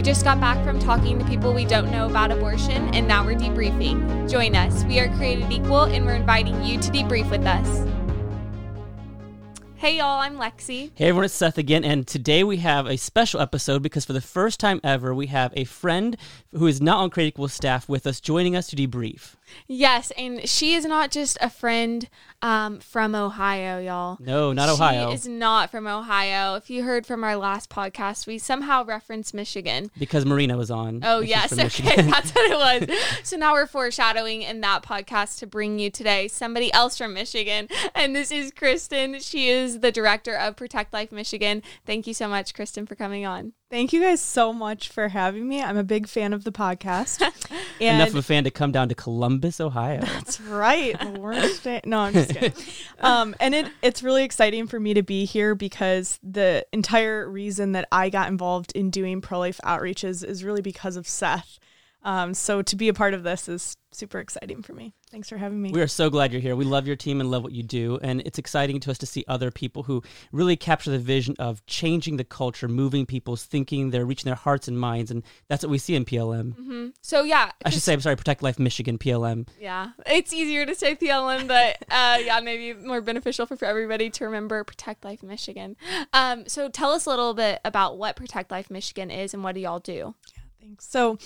We just got back from talking to people we don't know about abortion, and now we're debriefing. Join us. We are Created Equal, and we're inviting you to debrief with us. Hey, y'all, I'm Lexi. Hey, everyone, it's Seth again, and today we have a special episode because for the first time ever, we have a friend who is not on Created Equal staff with us joining us to debrief. Yes, and she is not just a friend um, from Ohio, y'all. No, not Ohio. She is not from Ohio. If you heard from our last podcast, we somehow referenced Michigan. Because Marina was on. Oh, yes. Okay, that's what it was. so now we're foreshadowing in that podcast to bring you today somebody else from Michigan. And this is Christen. She is the director of Protect Life Michigan. Thank you so much, Christen, for coming on. Thank you guys so much for having me. I'm a big fan of the podcast. Enough of a fan to come down to Columbus, Ohio. That's right. The worst day. No, I'm just kidding. Um, and it, it's really exciting for me to be here because the entire reason that I got involved in doing pro life outreaches is really because of Seth. Um, so to be a part of this is super exciting for me. Thanks for having me. We are so glad you're here. We love your team and love what you do. And it's exciting to us to see other people who really capture the vision of changing the culture, moving people's thinking, they're reaching their hearts and minds. And that's what we see in PLM. Mm-hmm. So, yeah. I should say, I'm sorry, Protect Life Michigan, PLM. Yeah. It's easier to say PLM, but uh, yeah, maybe more beneficial for, for everybody to remember Protect Life Michigan. Um, so, tell us a little bit about what Protect Life Michigan is and what do y'all do? Yeah, thanks. So,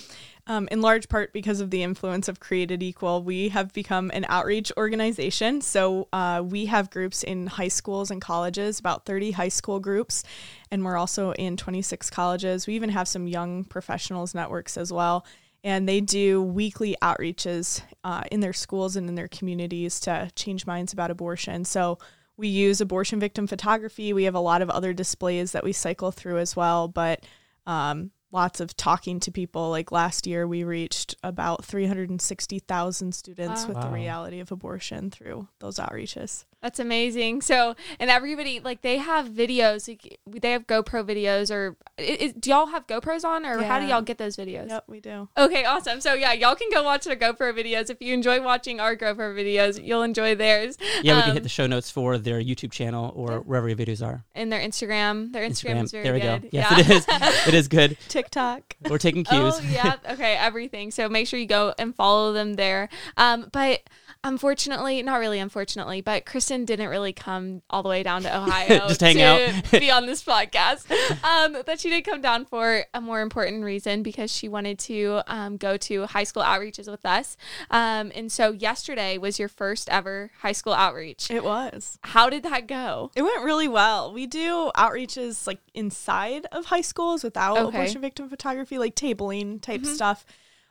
um, in large part because of the influence of Created Equal, we have become an outreach organization. So uh, we have groups in high schools and colleges, about 30 high school groups, and we're also in 26 colleges. We even have some young professionals networks as well. And they do weekly outreaches uh, in their schools and in their communities to change minds about abortion. So we use abortion victim photography. We have a lot of other displays that we cycle through as well. But um, lots of talking to people. Like last year, we reached about 360,000 students wow. with wow. the reality of abortion through those outreaches. That's amazing. So, and everybody like they have videos. Like, they have GoPro videos, or do y'all have GoPros on, or yeah. how do y'all get those videos? Yep, we do. Okay, awesome. So yeah, y'all can go watch their GoPro videos. If you enjoy watching our GoPro videos, you'll enjoy theirs. Yeah, we can hit um, the show notes for their YouTube channel or wherever your videos are. And their Instagram. Their Instagram, Instagram is very there we good. go. Yes, yeah. it is. it is good. TikTok. We're taking cues. Oh yeah. Okay, everything. So make sure you go and follow them there. Um, but unfortunately, not really unfortunately, but Christen didn't really come all the way down to Ohio just hang to out be on this podcast. Um, but she did come down for a more important reason because she wanted to um, go to high school outreaches with us. Um, and so yesterday was your first ever high school outreach. It was. How did that go? It went really well. We do outreaches like inside of high schools without okay. abortion victim photography, like tabling type mm-hmm. stuff.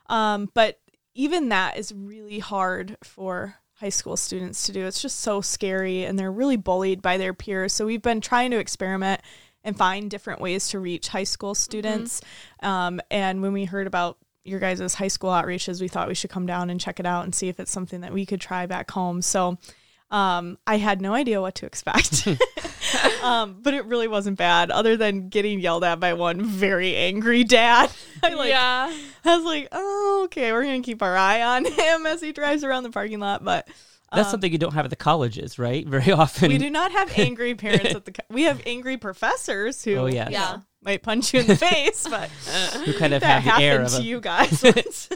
Um, but even that is really hard for high school students to do. It's just so scary and they're really bullied by their peers. So we've been trying to experiment and find different ways to reach high school students. Mm-hmm. Um, and when we heard about your guys' high school outreaches, we thought we should come down and check it out and see if it's something that we could try back home. So um, I had no idea what to expect. um, but it really wasn't bad, other than getting yelled at by one very angry dad. I like, yeah. I was like, oh, okay, we're gonna keep our eye on him as he drives around the parking lot. But that's um, something you don't have at the colleges, right? Very often. We do not have angry parents at the. Co- we have angry professors who, oh, yes. yeah, might punch you in the face, but who kind of have the air of to you guys.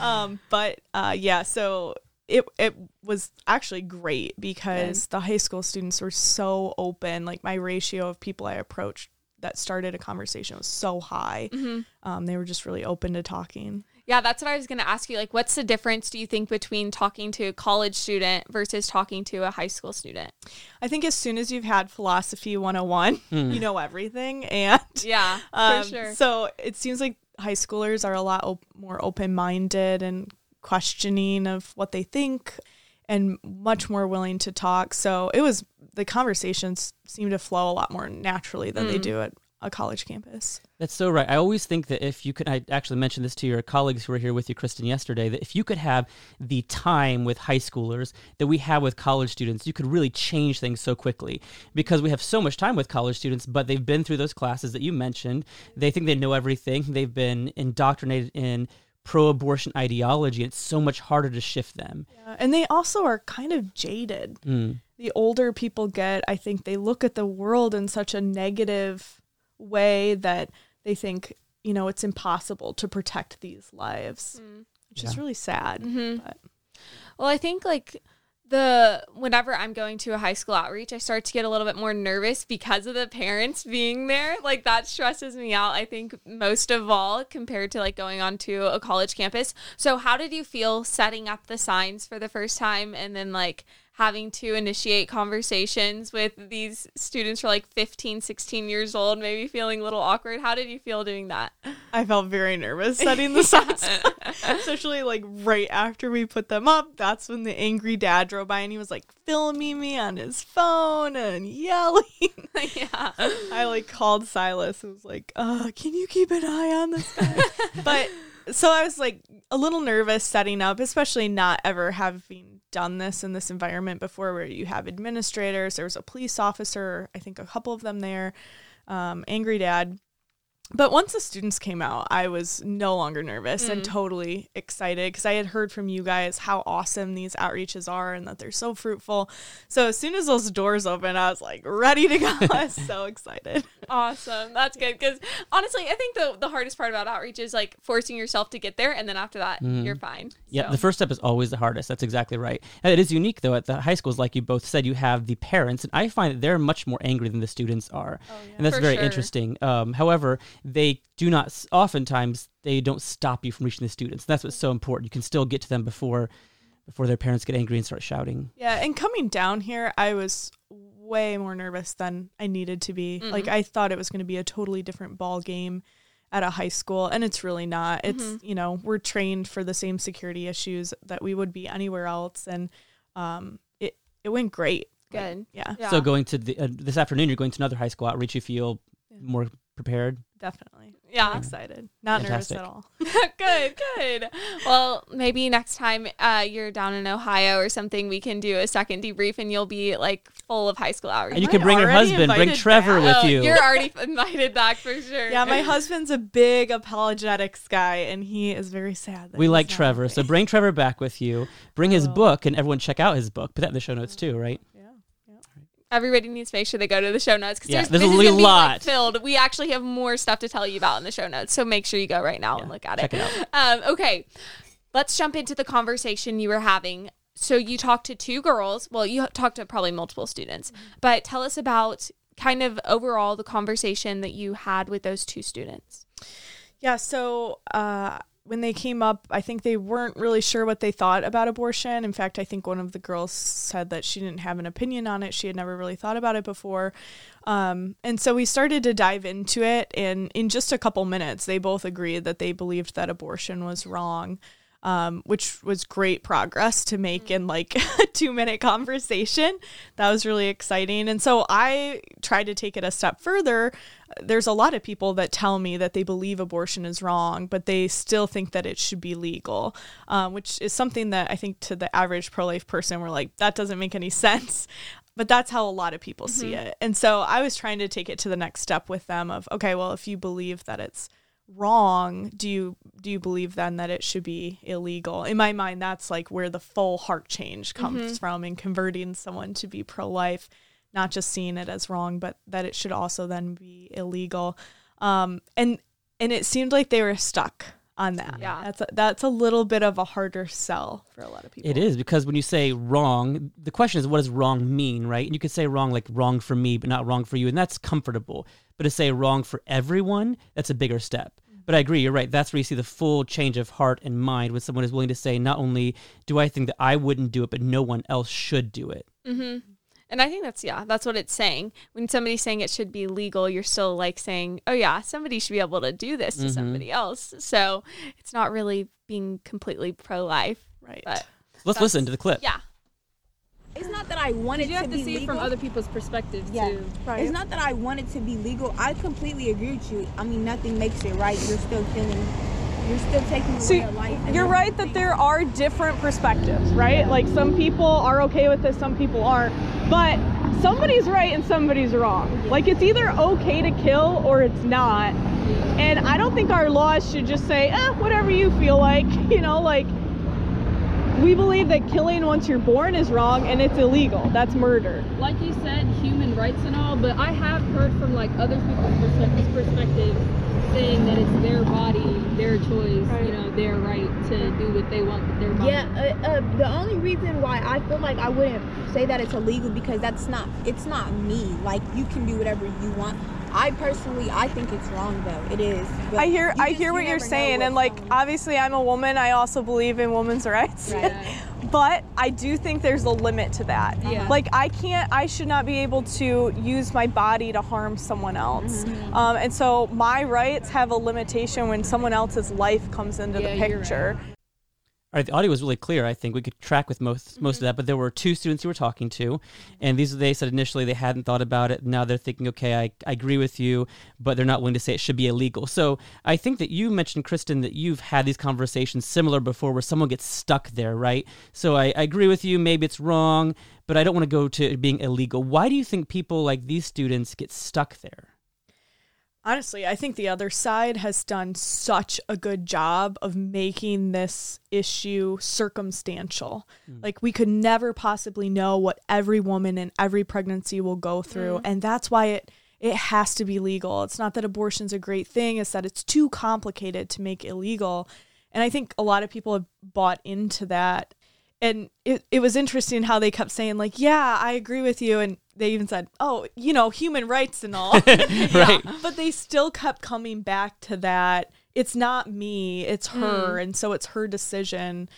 um, but uh, yeah, so it it was actually great because the high school students were so open. Like my ratio of people I approached that started a conversation was so high. Mm-hmm. Um, they were just really open to talking. Yeah, that's what I was going to ask you. Like, what's the difference, do you think, between talking to a college student versus talking to a high school student? I think as soon as you've had philosophy 101, mm. you know everything. And yeah, um, for sure. So it seems like high schoolers are a lot op- more open minded and questioning of what they think and much more willing to talk. So it was the conversations seem to flow a lot more naturally than mm. they do at a college campus. That's so right. I always think that if you could, I actually mentioned this to your colleagues who were here with you, Christen, yesterday, that if you could have the time with high schoolers that we have with college students, you could really change things so quickly because we have so much time with college students, but they've been through those classes that you mentioned. They think they know everything. They've been indoctrinated in pro abortion ideology. It's so much harder to shift them. Yeah, and they also are kind of jaded. Mm. The older people get, I think they look at the world in such a negative way that they think you know, it's impossible to protect these lives, mm. which yeah. is really sad. Mm-hmm. Well, I think like the whenever I'm going to a high school outreach, I start to get a little bit more nervous because of the parents being there. Like that stresses me out, I think most of all compared to like going on to a college campus. So how did you feel setting up the signs for the first time and then like having to initiate conversations with these students who are like 15, 16 years old, maybe feeling a little awkward. How did you feel doing that? I felt very nervous setting the signs, especially like right after we put them up. That's when the angry dad drove by and he was like filming me on his phone and yelling. yeah. I like called Silas and was like, uh, can you keep an eye on this guy? but so I was like a little nervous setting up, especially not ever having done this in this environment before where you have administrators. There was a police officer, I think a couple of them there, um, angry dad. But once the students came out, I was no longer nervous mm. and totally excited because I had heard from you guys how awesome these outreaches are and that they're so fruitful. So as soon as those doors opened, I was like ready to go. I was so excited. Awesome. That's good because honestly, I think the, the hardest part about outreach is like forcing yourself to get there. And then after that, mm. you're fine. Yeah. So. The first step is always the hardest. That's exactly right. And it is unique though at the high schools, like you both said, you have the parents. And I find that they're much more angry than the students are. Oh, yeah. And that's For very sure. interesting. Um, however, they do not oftentimes they don't stop you from reaching the students. That's what's so important. You can still get to them before before their parents get angry and start shouting. Yeah, and coming down here, I was way more nervous than I needed to be. Mm-hmm. Like I thought it was going to be a totally different ball game at a high school and it's really not. It's, mm-hmm. you know, we're trained for the same security issues that we would be anywhere else and um it it went great. Good. Like, yeah. yeah. So going to the uh, this afternoon you're going to another high school outreach you feel yeah. more prepared? Definitely. Yeah. I'm excited. Not Fantastic. nervous at all. good, good. Well, maybe next time uh, you're down in Ohio or something, we can do a second debrief and you'll be like full of high school hours. And you can bring your husband, bring Trevor back. with oh, you. You're already invited back for sure. Yeah, my husband's a big apologetics guy and he is very sad. we like Trevor. So bring Trevor back with you. Bring his oh. book and everyone check out his book. Put that in the show notes too, right? Everybody needs to make sure they go to the show notes because yeah, there's, there's a lot like, filled. We actually have more stuff to tell you about in the show notes, so make sure you go right now yeah, and look at it. it um, okay, let's jump into the conversation you were having. So you talked to two girls. Well, you talked to probably multiple students, mm-hmm. but tell us about kind of overall the conversation that you had with those two students. Yeah. So. Uh, when they came up, I think they weren't really sure what they thought about abortion. In fact, I think one of the girls said that she didn't have an opinion on it. She had never really thought about it before. Um, and so we started to dive into it. And in just a couple minutes, they both agreed that they believed that abortion was wrong um, which was great progress to make in like a two minute conversation. That was really exciting. And so I tried to take it a step further. There's a lot of people that tell me that they believe abortion is wrong, but they still think that it should be legal, um, which is something that I think to the average pro life person, we're like, that doesn't make any sense but that's how a lot of people mm-hmm. see it. And so I was trying to take it to the next step with them of okay, well, if you believe that it's wrong do you do you believe then that it should be illegal? In my mind that's like where the full heart change comes mm-hmm. from in converting someone to be pro-life not just seeing it as wrong but that it should also then be illegal. Um, and and it seemed like they were stuck on that. Yeah. That's a, that's a little bit of a harder sell for a lot of people. It is because when you say wrong the question is what does wrong mean right? And you could say wrong like wrong for me but not wrong for you and that's comfortable. But to say wrong for everyone that's a bigger step but I agree, you're right. That's where you see the full change of heart and mind when someone is willing to say, not only do I think that I wouldn't do it, but no one else should do it. Mm-hmm. And I think that's, yeah, that's what it's saying. When somebody's saying it should be legal, you're still like saying, oh, yeah, somebody should be able to do this to mm-hmm. somebody else. So it's not really being completely pro life. Right. But let's listen to the clip. Yeah. It's not that I wanted you have to, to see legal. it from other people's perspectives yeah. too. Right. It's not that I wanted to be legal. I completely agree with you. I mean, nothing makes it right. You're still killing. You're still taking life. You're right that there are different perspectives, right? Yeah. Like some people are okay with this, some people aren't. But somebody's right and somebody's wrong. Yeah. Like it's either okay to kill or it's not. And I don't think our laws should just say, eh, whatever you feel like. You know, like we believe that killing once you're born is wrong and it's illegal. That's murder. Like you said, human rights and all, but I have heard from like other people's perspectives saying that it's their body, their choice, right. you know, their right to do what they want with their body. Yeah, uh, uh, the only reason why I feel like I wouldn't say that it's illegal because that's not it's not me. Like you can do whatever you want. I personally, I think it's wrong though. It is. I hear, I hear what you're saying, and like, obviously, I'm a woman. I also believe in women's rights. Right. but I do think there's a limit to that. Yeah. Like, I can't, I should not be able to use my body to harm someone else. Mm-hmm. Um, and so my rights have a limitation when someone else's life comes into yeah, the picture. All right, the audio was really clear. I think we could track with most most mm-hmm. of that, but there were two students you were talking to, and these they said initially they hadn't thought about it. Now they're thinking, okay, I, I agree with you, but they're not willing to say it should be illegal. So I think that you mentioned, Christen, that you've had these conversations similar before, where someone gets stuck there, right? So I, I agree with you. Maybe it's wrong, but I don't want to go to being illegal. Why do you think people like these students get stuck there? Honestly, I think the other side has done such a good job of making this issue circumstantial. Mm. Like, we could never possibly know what every woman in every pregnancy will go through. Mm. And that's why it, it has to be legal. It's not that abortion's a great thing, it's that it's too complicated to make illegal. And I think a lot of people have bought into that. And it, it was interesting how they kept saying, like, yeah, I agree with you. And they even said, "Oh, you know, human rights and all." right. But they still kept coming back to that. It's not me, it's her, mm. and so it's her decision.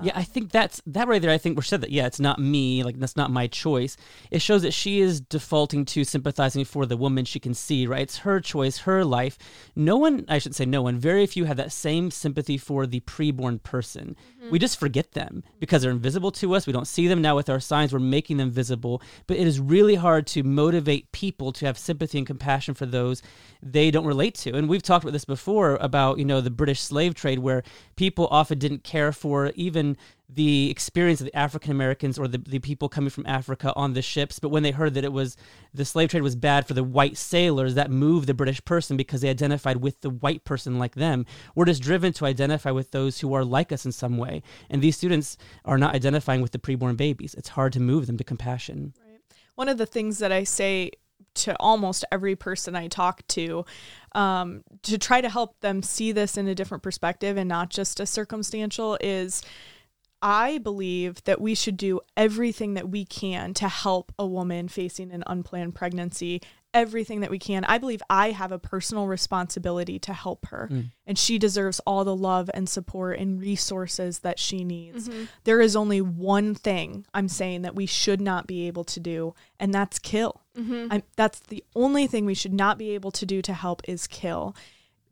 Yeah, I think that's that right there. I think we're said that. Yeah, it's not me. Like that's not my choice. It shows that she is defaulting to sympathizing for the woman she can see. Right, it's her choice, her life. No one, I should say, no one. Very few have that same sympathy for the preborn person. Mm-hmm. We just forget them because they're invisible to us. We don't see them now with our signs. We're making them visible. But it is really hard to motivate people to have sympathy and compassion for those they don't relate to. And we've talked about this before about you know the British slave trade, where people often didn't care for even the experience of the African Americans or the, the people coming from Africa on the ships. But when they heard that it was the slave trade was bad for the white sailors, that moved the British person because they identified with the white person like them. We're just driven to identify with those who are like us in some way. And these students are not identifying with the preborn babies. It's hard to move them to compassion. Right. One of the things that I say to almost every person I talk to um, to try to help them see this in a different perspective and not just a circumstantial is I believe that we should do everything that we can to help a woman facing an unplanned pregnancy everything that we can. I believe I have a personal responsibility to help her, mm. and she deserves all the love and support and resources that she needs. Mm-hmm. There is only one thing I'm saying that we should not be able to do, and that's kill. Mm-hmm. that's the only thing we should not be able to do to help is kill,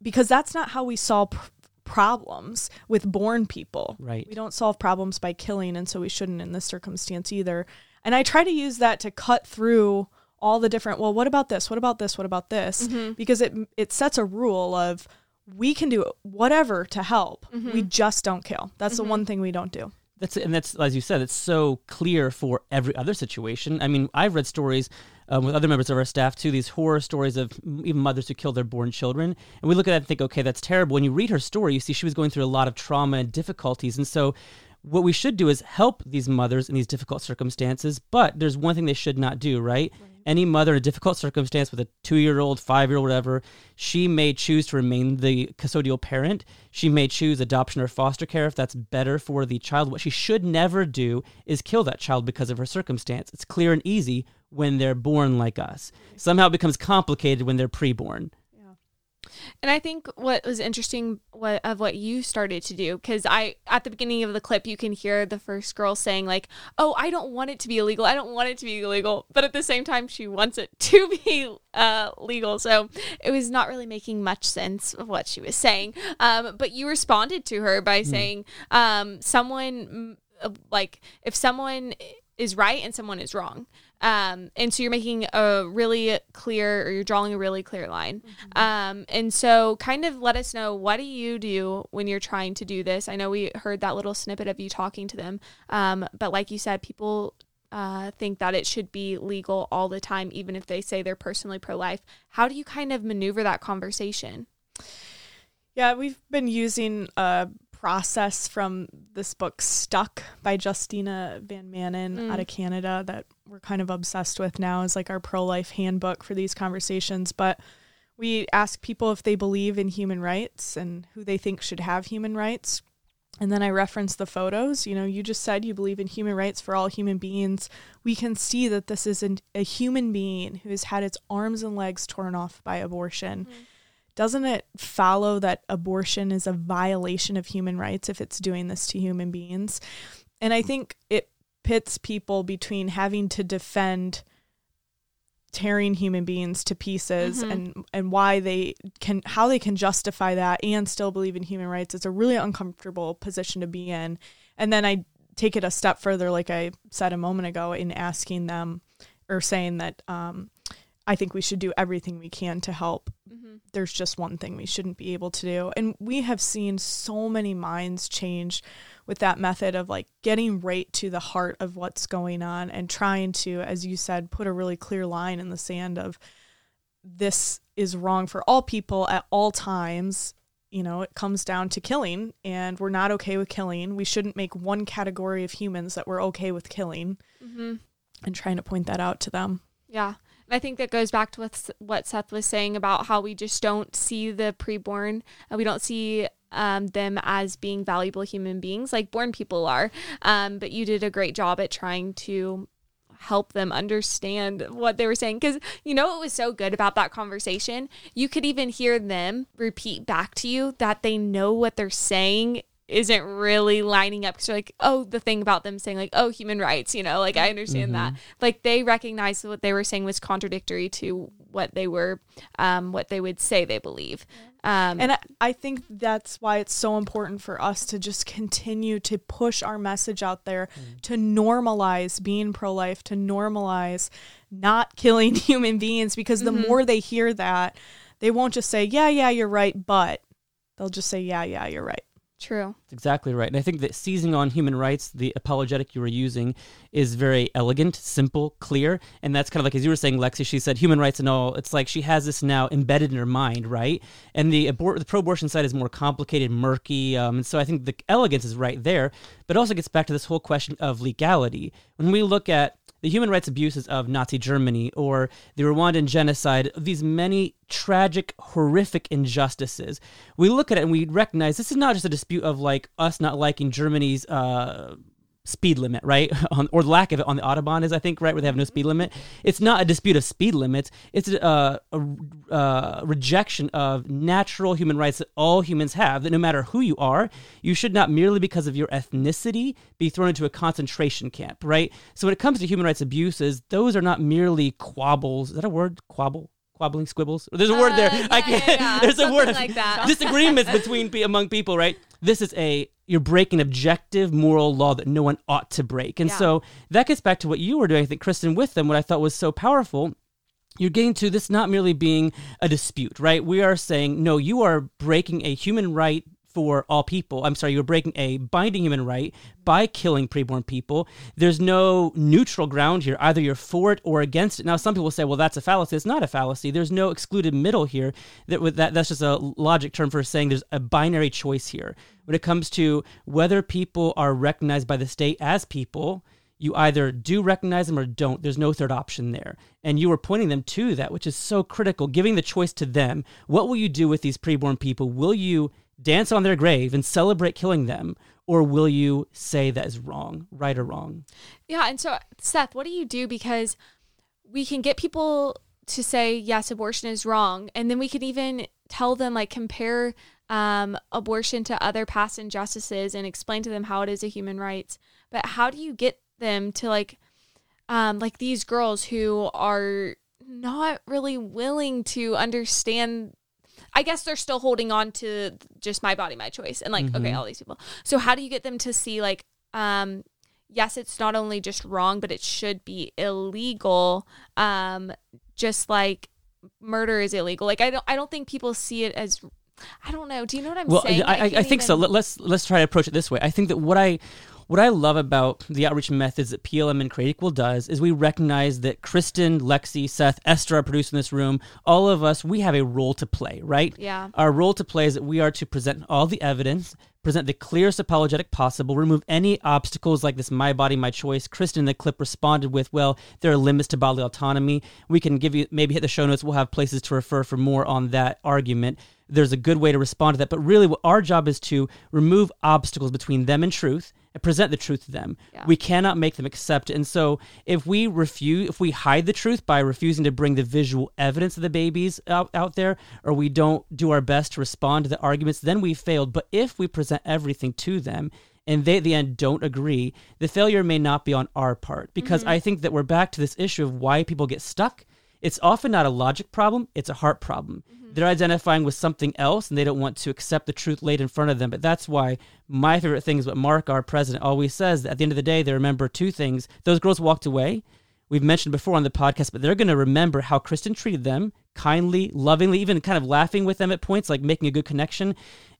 because that's not how we solve. Pr- problems with born people. Right. We don't solve problems by killing, and so we shouldn't in this circumstance either. And I try to use that to cut through all the different well what about this what about this what about this mm-hmm. because it it sets a rule of we can do whatever to help mm-hmm. we just don't kill that's mm-hmm. the one thing we don't do that's and that's as you said it's so clear for every other situation i mean i've read stories um, with other members of our staff too these horror stories of even mothers who kill their born children and we look at that and think okay that's terrible when you read her story you see she was going through a lot of trauma and difficulties and so what we should do is help these mothers in these difficult circumstances but there's one thing they should not do right. right any mother in a difficult circumstance with a two year old, five year old, whatever, she may choose to remain the custodial parent. She may choose adoption or foster care if that's better for the child. What she should never do is kill that child because of her circumstance. It's clear and easy when they're born like us. Somehow it becomes complicated when they're preborn. Yeah. And I think what was interesting what, of what you started to do, because I, at the beginning of the clip, you can hear the first girl saying, like, oh, I don't want it to be illegal. I don't want it to be illegal. But at the same time, she wants it to be uh, legal. So it was not really making much sense of what she was saying. Um, but you responded to her by mm. saying, um, someone, like, if someone is right and someone is wrong. Um, and so you're making a really clear, or you're drawing a really clear line. Mm-hmm. Um, and so kind of let us know what do you do when you're trying to do this? I know we heard that little snippet of you talking to them, um, but like you said, people uh, think that it should be legal all the time, even if they say they're personally pro life. How do you kind of maneuver that conversation? Yeah, we've been using a process from this book Stuck by Justina Van Manen mm. out of Canada that we're kind of obsessed with now is like our pro life handbook for these conversations. But we ask people if they believe in human rights and who they think should have human rights. And then I reference the photos. You know, you just said you believe in human rights for all human beings. We can see that this is an, a human being who has had its arms and legs torn off by abortion. Mm-hmm. Doesn't it follow that abortion is a violation of human rights if it's doing this to human beings? And I think it pits people between having to defend tearing human beings to pieces mm-hmm. and and why they can how they can justify that and still believe in human rights it's a really uncomfortable position to be in and then i take it a step further like i said a moment ago in asking them or saying that um, i think we should do everything we can to help mm-hmm. there's just one thing we shouldn't be able to do and we have seen so many minds change with that method of like getting right to the heart of what's going on and trying to, as you said, put a really clear line in the sand of this is wrong for all people at all times. You know, it comes down to killing, and we're not okay with killing. We shouldn't make one category of humans that we're okay with killing mm-hmm. and trying to point that out to them. Yeah. I think that goes back to what Seth was saying about how we just don't see the preborn. We don't see um, them as being valuable human beings like born people are. Um, but you did a great job at trying to help them understand what they were saying because you know what was so good about that conversation you could even hear them repeat back to you that they know what they're saying isn't really lining up because you're like, oh, the thing about them saying like, oh, human rights, you know, like I understand mm-hmm. that. Like they recognized what they were saying was contradictory to what they were, um, what they would say they believe. Um, and I, I think that's why it's so important for us to just continue to push our message out there mm-hmm. to normalize being pro life, to normalize not killing human beings, because the mm-hmm. more they hear that, they won't just say, yeah, yeah, you're right, but they'll just say, yeah, yeah, you're right. True. That's exactly right. And I think that seizing on human rights, the apologetic you were using, is very elegant, simple, clear. And that's kind of like, as you were saying, Lexi, she said human rights and all. It's like she has this now embedded in her mind, right? And the, abor- the pro abortion side is more complicated, murky. Um, and so I think the elegance is right there. But it also gets back to this whole question of legality. When we look at the human rights abuses of Nazi Germany or the Rwandan genocide, these many tragic, horrific injustices. We look at it and we recognize this is not just a dispute of like us not liking Germany's uh, speed limit, right? on, or lack of it on the Autobahn is, I think, right, where they have no speed limit. It's not a dispute of speed limits. It's uh, a, a, a, rejection of natural human rights that all humans have, that no matter who you are, you should not merely because of your ethnicity be thrown into a concentration camp, right? So when it comes to human rights abuses, those are not merely quabbles. Is that a word? Quabble? Quabbling squibbles. There's a word there. Uh, yeah, I can't. Yeah, yeah. There's Something a word like that. disagreements between among people, right? This is a you're breaking objective moral law that no one ought to break. And so that gets back to what you were doing, I think, Christen, with them. What I thought was so powerful you're getting to this not merely being a dispute, right? We are saying, no, you are breaking a human right for all people. I'm sorry, you're breaking a binding human right by killing preborn people. There's no neutral ground here. Either you're for it or against it. Now, some people say, well, that's a fallacy. It's not a fallacy. There's no excluded middle here. That, that That's just a logic term for saying there's a binary choice here. When it comes to whether people are recognized by the state as people, you either do recognize them or don't. There's no third option there. And you were pointing them to that, which is so critical, giving the choice to them. What will you do with these preborn people? Will you dance on their grave and celebrate killing them? Or will you say that is wrong, right or wrong? Yeah. And so, Seth, what do you do? Because we can get people to say, yes, abortion is wrong. And then we can even tell them, like, compare um, abortion to other past injustices and explain to them how it is a human rights. But how do you get them to, like, um, like these girls who are not really willing to understand I guess they're still holding on to just my body, my choice, and like mm-hmm. okay, all these people. So how do you get them to see like, um, yes, it's not only just wrong, but it should be illegal. Um, just like murder is illegal. Like I don't, I don't think people see it as I don't know. Do you know what I'm well, saying? I, I, I think even... so. Let's let's try to approach it this way. I think that what I what I love about the outreach methods that PLM and Create Equal does is we recognize that Christen, Lexi, Seth, Esther, are producer in this room, all of us, we have a role to play, right? Yeah. Our role to play is that we are to present all the evidence, present the clearest apologetic possible, remove any obstacles like this my body, my choice. Christen in the clip responded with, well, there are limits to bodily autonomy. We can give you, maybe hit the show notes. We'll have places to refer for more on that argument. There's a good way to respond to that. But really, what our job is to remove obstacles between them and truth and present the truth to them. Yeah. We cannot make them accept it. And so if we refuse, if we hide the truth by refusing to bring the visual evidence of the babies out, out there, or we don't do our best to respond to the arguments, then we failed. But if we present everything to them, and they at the end don't agree, the failure may not be on our part. Because mm-hmm. I think that we're back to this issue of why people get stuck. It's often not a logic problem, it's a heart problem. Mm-hmm they're identifying with something else and they don't want to accept the truth laid in front of them. But that's why my favorite thing is what Mark, our president, always says at the end of the day, they remember two things. Those girls walked away. We've mentioned before on the podcast, but they're going to remember how Christen treated them kindly, lovingly, even kind of laughing with them at points, like making a good connection.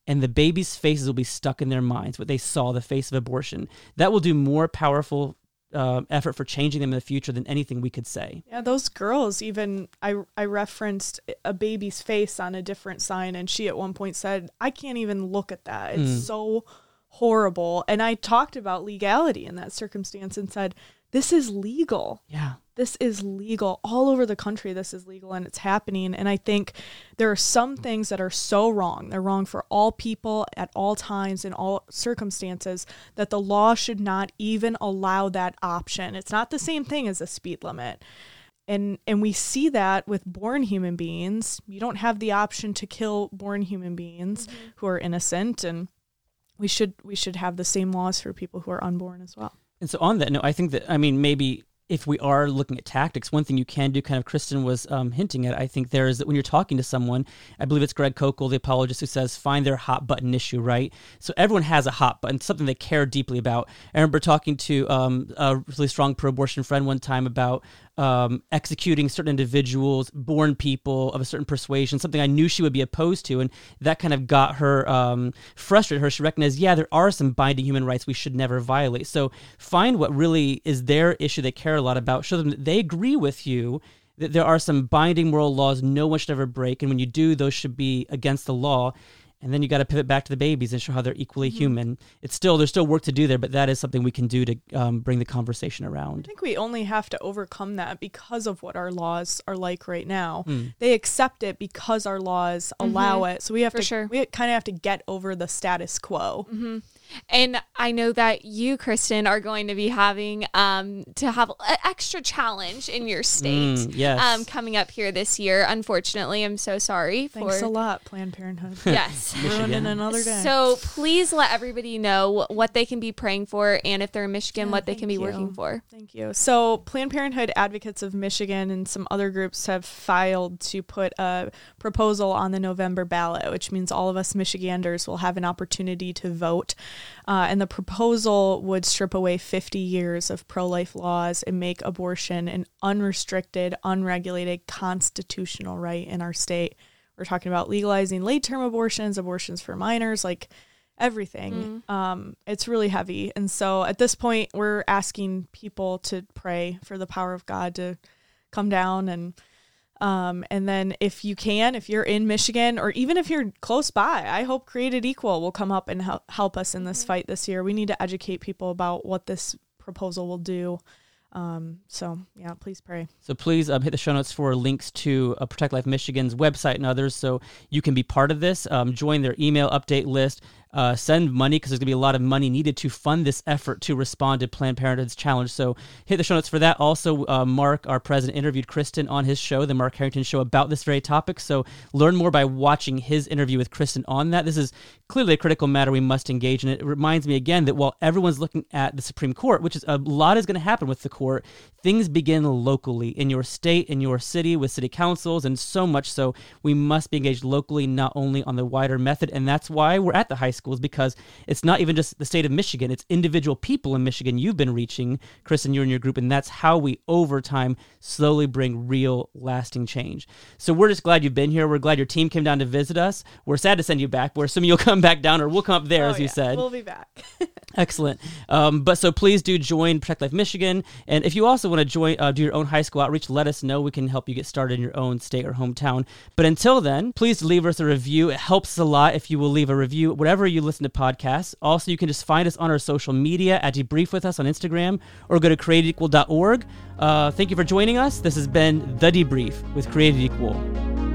And the babies' faces will be stuck in their minds, what they saw, the face of abortion. That will do more powerful uh, effort for changing them in the future than anything we could say. Yeah, those girls even I I referenced a baby's face on a different sign and she at one point said, "I can't even look at that. It's mm. so horrible." And I talked about legality in that circumstance and said, "This is legal." Yeah this is legal. All over the country this is legal and it's happening. And i think there are some things that are so wrong. They're wrong for all people at all times in all circumstances that the law should not even allow that option. It's not the same thing as a speed limit. And and we see that with born human beings. You don't have the option to kill born human beings mm-hmm. who are innocent. And we should we should have the same laws for people who are unborn as well. And so on that note i think that i mean maybe if we are looking at tactics, one thing you can do, kind of Christen was um, hinting at, I think there is that when you're talking to someone, I believe it's Greg Koukl, the apologist, who says, find their hot button issue, right? So everyone has a hot button, something they care deeply about. I remember talking to um, a really strong pro abortion friend one time about um, executing certain individuals, born people of a certain persuasion, something I knew she would be opposed to. And that kind of got her um, frustrated. Her, she recognized, yeah, there are some binding human rights we should never violate. So find what really is their issue they care a lot about, show them that they agree with you that there are some binding moral laws no one should ever break. And when you do, those should be against the law and then you got to pivot back to the babies and show how they're equally mm-hmm. human. It's still there's still work to do there, but that is something we can do to um, bring the conversation around. I think we only have to overcome that because of what our laws are like right now. Mm. They accept it because our laws mm-hmm. allow it. So we have For to sure. we kind of have to get over the status quo. Mm-hmm. And I know that you, Christen, are going to be having um, to have an extra challenge in your state. Mm, yes. Um, coming up here this year. Unfortunately, I'm so sorry. Thanks a lot, Planned Parenthood. Yes. Ruining another day. So please let everybody know what they can be praying for and if they're in Michigan, yeah, what they can be you. working for. Thank you. So Planned Parenthood Advocates of Michigan and some other groups have filed to put a proposal on the November ballot, which means all of us Michiganders will have an opportunity to vote. Uh, and the proposal would strip away 50 years of pro life laws and make abortion an unrestricted, unregulated constitutional right in our state. We're talking about legalizing late term abortions, abortions for minors, like everything. Mm. Um, it's really heavy. And so at this point, we're asking people to pray for the power of God to come down and um, and then if you can, if you're in Michigan or even if you're close by, I hope Created Equal will come up and help, help us in this mm-hmm. fight this year. We need to educate people about what this proposal will do. Um, so yeah, please pray. So please uh, hit the show notes for links to uh, Protect Life Michigan's website and others, so you can be part of this. Um, join their email update list uh, send money because there's going to be a lot of money needed to fund this effort to respond to Planned Parenthood's challenge. So hit the show notes for that. Also, uh, Mark, our president, interviewed Christen on his show, the Mark Harrington Show, about this very topic. So learn more by watching his interview with Christen on that. This is clearly a critical matter we must engage in. It reminds me again that while everyone's looking at the Supreme Court, which is a lot is going to happen with the court, things begin locally in your state, in your city, with city councils, and so much so we must be engaged locally, not only on the wider method. And that's why we're at the high schools because it's not even just the state of Michigan, it's individual people in Michigan you've been reaching, Chris and you and your group, and that's how we over time slowly bring real lasting change. So we're just glad you've been here. We're glad your team came down to visit us. We're sad to send you back. We're assuming you'll come back down or we'll come up there, oh, as you yeah. said. We'll be back. Excellent. Um, but so please do join Protect Life Michigan. And if you also want to join, uh, do your own high school outreach, let us know. We can help you get started in your own state or hometown. But until then, please leave us a review. It helps a lot if you will leave a review, whatever you listen to podcasts. Also, you can just find us on our social media at Debrief with us on Instagram or go to createdequal.org. Uh, thank you for joining us. This has been The Debrief with Created Equal.